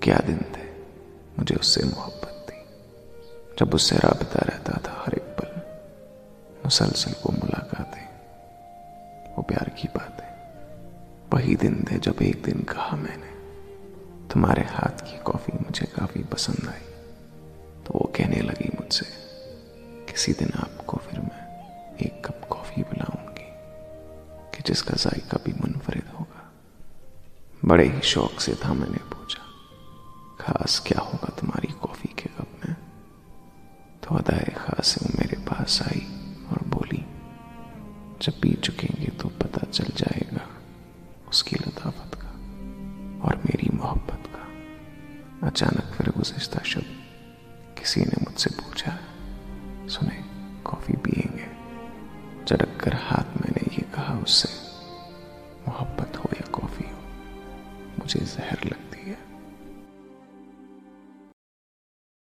کیا دن تھے۔ مجھے اس سے محبت تھی۔ جب اس سے رابطہ رہتا تھا ہر ایک پل، مسلسل کو ملاقاتیں، وہ پیار کی باتیں۔ وہی دن تھے جب ایک دن کہا میں نے، تمہارے ہاتھ کی کافی مجھے کافی پسند آئی۔ تو وہ کہنے لگی مجھ سے، کسی دن آپ کو پھر میں ایک کپ کافی پلاؤں گی، کہ جس کا ذائقہ بھی منفرد ہوگا۔ بڑے ہی شوق سے تھا میں نے پوچھا۔ خاص کیا ہوگا تمہاری کافی کے کپ میں؟ تو ادائے خاص میرے پاس آئی اور بولی، جب پی چکیں گے تو پتہ چل جائے گا اس کی لطافت کا اور میری محبت کا۔ اچانک پھر گزشتہ شب کسی نے مجھ سے پوچھا سنے کافی پیئیں گے؟ چڑک کر ہاتھ میں نے یہ کہا، اس سے محبت ہو یا کافی ہو، مجھے زہر